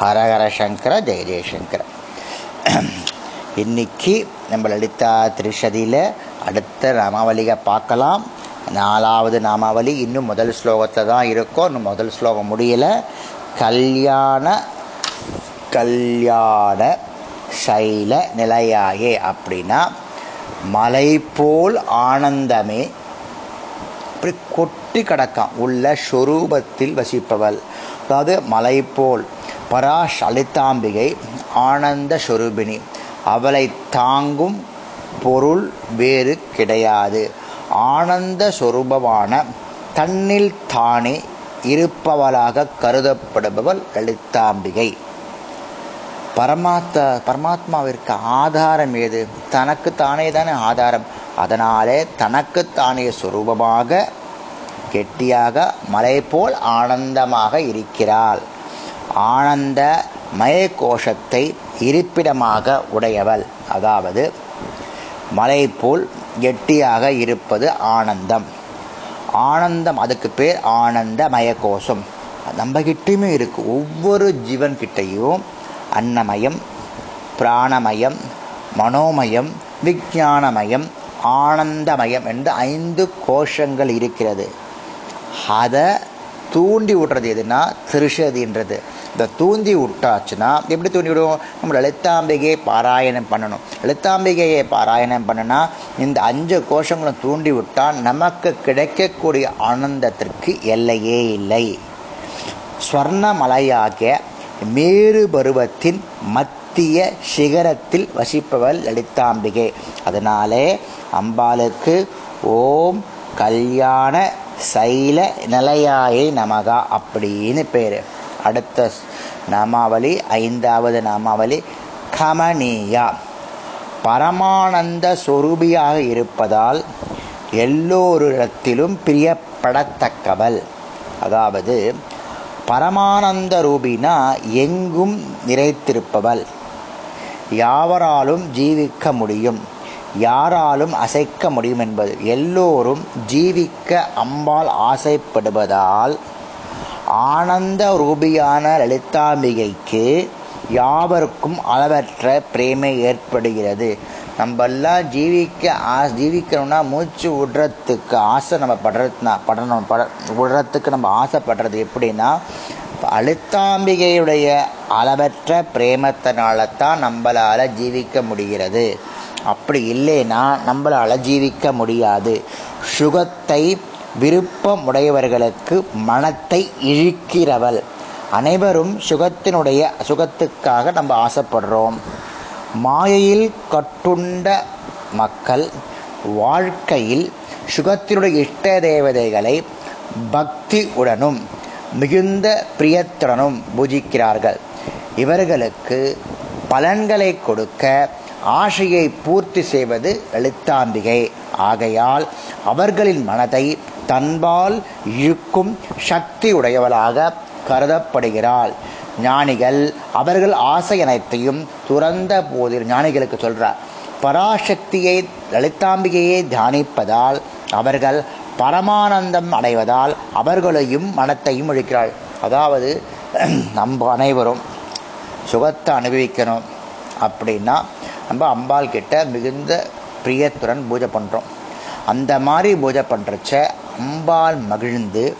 ஹரஹர சங்கர ஜெய ஜெயசங்கர இன்னைக்கு நம்ம லலிதா திரிஷதியில் அடுத்த நாமாவளியை பார்க்கலாம். நாலாவது நாமாவளி இன்னும் முதல் ஸ்லோகத்தில் தான் இருக்கும் இன்னும் முதல் ஸ்லோகம் முடியல. கல்யாண கல்யாண சைல நிலையாயே அப்படின்னா மலை போல் ஆனந்தமே இப்படி கொட்டி கிடக்கான். உள்ள ஸ்வரூபத்தில் வசிப்பவள். அதாவது மலை போல் பராஷ் ஆனந்த சொரூபிணி. அவளை தாங்கும் பொருள் வேறு கிடையாது. ஆனந்த சொரூபமான தன்னில் தானே இருப்பவளாக கருதப்படுபவள் லலிதாம்பிகை. பரமாத்மா பரமாத்மாவிற்கு ஆதாரம் ஏது? தனக்கு தானே தானே ஆதாரம். அதனாலே தனக்குத்தானே சுரூபமாக கெட்டியாக மலை போல் ஆனந்தமாக இருக்கிறாள். ஆனந்த மயக்கோஷத்தை இருப்பிடமாக உடையவள். அதாவது மலை போல் கெட்டியாக இருப்பது ஆனந்தம். ஆனந்தம் அதுக்கு பேர் ஆனந்த மயக்கோஷம். நம்மகிட்டையுமே இருக்குது ஒவ்வொரு ஜீவன்கிட்டையும் அன்னமயம் பிராணமயம் மனோமயம் விஜானமயம் ஆனந்தமயம் என்று ஐந்து கோஷங்கள் இருக்கிறது. அதை தூண்டி விடுறது எதுனா திருஷதின்றது இந்த தூண்டி விட்டாச்சுன்னா எப்படி தூண்டி விடுவோம் நம்ம லலிதாம்பிகையை பாராயணம் பண்ணணும். லலிதாம்பிகையை பாராயணம் பண்ணுனா இந்த அஞ்சு கோஷங்களும் தூண்டி விட்டால் நமக்கு கிடைக்கக்கூடிய ஆனந்தத்திற்கு எல்லையே இல்லை. ஸ்வர்ணமலையாக மேறு பருவத்தின் மத்திய சிகரத்தில் வசிப்பவள் லலிதாம்பிகை. அதனாலே அம்பாளுக்கு ஓம் கல்யாண சைல நிலையாயை நமகா அப்படின்னு பேர். அடுத்த நாமாவளி ஐந்தாவது நாமாவளி கமனியா. பரமானந்த சொரூபியாக இருப்பதால் எல்லோரிடத்திலும் பிரியப்படத்தக்கவள். அதாவது பரமானந்த ரூபினா எங்கும் நிறைத்திருப்பவள். யாவராலும் ஜீவிக்க முடியும் யாராலும் அசைக்க முடியும் என்பது எல்லோரும் ஜீவிக்க அம்பாள் ஆசைப்படுவதால் ஆனந்த ரூபியான லலிதாம்பிகைக்கு யாவருக்கும் அளவற்ற பிரேமை ஏற்படுகிறது. நம்மெல்லாம் ஜீவிக்க ஆ ஜீவிக்கணும்னா மூச்சு விடுறதுக்கு ஆசை நம்ம படுறதுனா படணும் பட விடுறதுக்கு நம்ம ஆசைப்படுறது எப்படின்னா அழுத்தாம்பிகையுடைய அளவற்ற பிரேமத்தினால தான் நம்மளால் ஜீவிக்க முடிகிறது. அப்படி இல்லைன்னா நம்மளால் ஜீவிக்க முடியாது. சுகத்தை விருப்பம் உடையவர்களுக்கு மனத்தை இழுக்கிறவள். அனைவரும் சுகத்தினுடைய சுகத்துக்காக நம்ம ஆசைப்படுறோம். மாயையில் கட்டுண்ட மக்கள் வாழ்க்கையில் சுகத்தினுடைய இஷ்ட தேவதைகளை பக்தி உடனும் மிகுந்த பிரியத்துடனும் பூஜிக்கிறார்கள். இவர்களுக்கு பலன்களை கொடுக்க ஆசையை பூர்த்தி செய்வது எழுத்தாம்பிகை ஆகையால் அவர்களின் மனதை தன்பால் இழுக்கும் சக்தி உடையவளாக கருதப்படுகிறாள். ஞானிகள் அவர்கள் ஆசை அனைத்தையும் துறந்த போதில் ஞானிகளுக்கு சொல்றார் பராசக்தியை லலிதாம்பிகையை தியானிப்பதால் அவர்கள் பரமானந்தம் அடைவதால் அவர்களையும் மனத்தையும் அழிக்கிறாள் அதாவது நம்ம அனைவரும் சுகத்தை அனுபவிக்கணும். அப்படின்னா நம்ம அம்பாள் கிட்ட மிகுந்த பிரியத்துடன் பூஜை பண்ணுறோம் அந்த மாதிரி பூஜை பண்ணுறச்ச அம்பாள் மகிழ்ந்து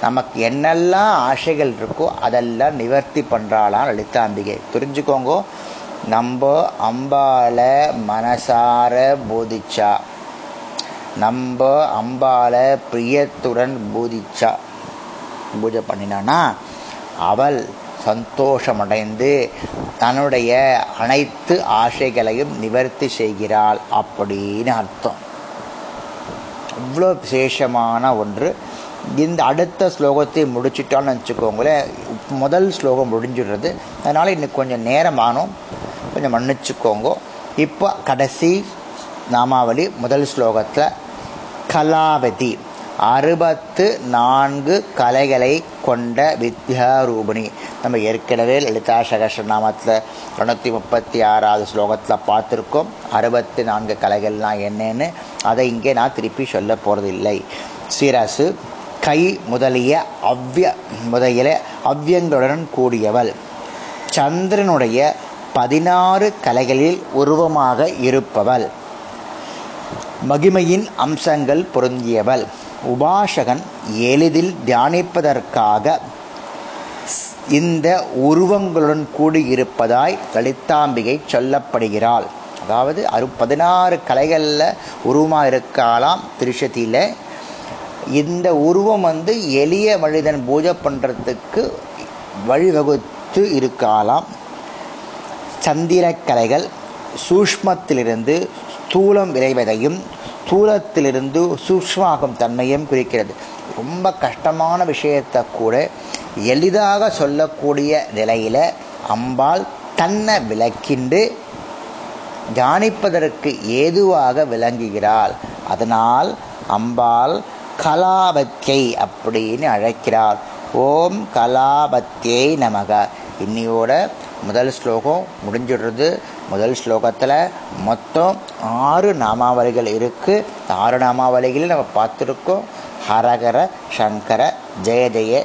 நமக்கு என்னெல்லாம் ஆசைகள் இருக்கோ அதெல்லாம் நிவர்த்தி பண்ணுறாளாம் லலிதாம்பிகை. தெரிஞ்சுக்கோங்க நம்ம அம்பால மனசார போதிச்சா நம்ம அம்பால பிரியத்துடன் போதிச்சா பூஜை பண்ணினானா அவள் சந்தோஷமடைந்து தன்னுடைய அனைத்து ஆசைகளையும் நிவர்த்தி செய்கிறாள் அப்படின்னு அர்த்தம். இவ்வளோ விசேஷமான ஒன்று. இந்த அடுத்த ஸ்லோகத்தை முடிச்சிட்டான்னு வச்சுக்கோங்களேன். முதல் ஸ்லோகம் முடிஞ்சிடுறது. அதனால் இன்னைக்கு கொஞ்சம் நேரம் ஆனோம். கொஞ்சம் மன்னிச்சுக்கோங்க. இப்போ கடைசி நாமாவளி முதல் ஸ்லோகத்தில் கலாவதி. அறுபத்து நான்கு கலைகளை கொண்ட வித்யாரூபிணி. நம்ம ஏற்கனவே லலிதா சகசநாமத்தில் தொண்ணூற்றி முப்பத்தி ஆறாவது ஸ்லோகத்தில் பார்த்துருக்கோம். அறுபத்து நான்கு கலைகள்லாம் என்னன்னு? அதை இங்கே நான் திருப்பி சொல்ல போகிறதில்லை சிரசு கை முதலிய அவ்விய முதலிய அவ்வியங்களுடன் கூடியவள். சந்திரனுடைய பதினாறு கலைகளில் உருவமாக இருப்பவள். மகிமையின் அம்சங்கள் பொருந்தியவள். உபாசகன் எளிதில் தியானிப்பதற்காக இந்த உருவங்களுடன் கூடியிருப்பதாய் லலிதாம்பிகை சொல்லப்படுகிறாள். அதாவது அறு பதினாறு கலைகளில் உருவமாக இருக்கலாம் திருஷதியில். இந்த உருவம் வந்து எளிய மனிதன் பூஜை பண்ணுறதுக்கு வழிவகுத்து இருக்கலாம் சந்திரக்கலைகள் சூஷ்மத்திலிருந்து ஸ்தூலம் விளைவதையும் ஸ்தூலத்திலிருந்து சூஷ்மாகும் தன்மையும் குறிக்கிறது. ரொம்ப கஷ்டமான விஷயத்தை கூட எளிதாக சொல்லக்கூடிய நிலையில் அம்பாள் தன்னை விளக்கிண்டு தியானிப்பதற்கு ஏதுவாக விளங்குகிறாள். அதனால் அம்பாள் கலாபத்தியை அப்படின்னு அழைக்கிறாள். ஓம் கலாபத்தியை நமக. இன்னியோட முதல் ஸ்லோகம் முடிஞ்சிடுறது. முதல் ஸ்லோகத்தில் மொத்தம் ஆறு நாமாவளிகள் இருக்குது ஆறு நாமாவளிகளையும் நம்ம பார்த்துருக்கோம். ஹரகர சங்கர ஜெய ஜெய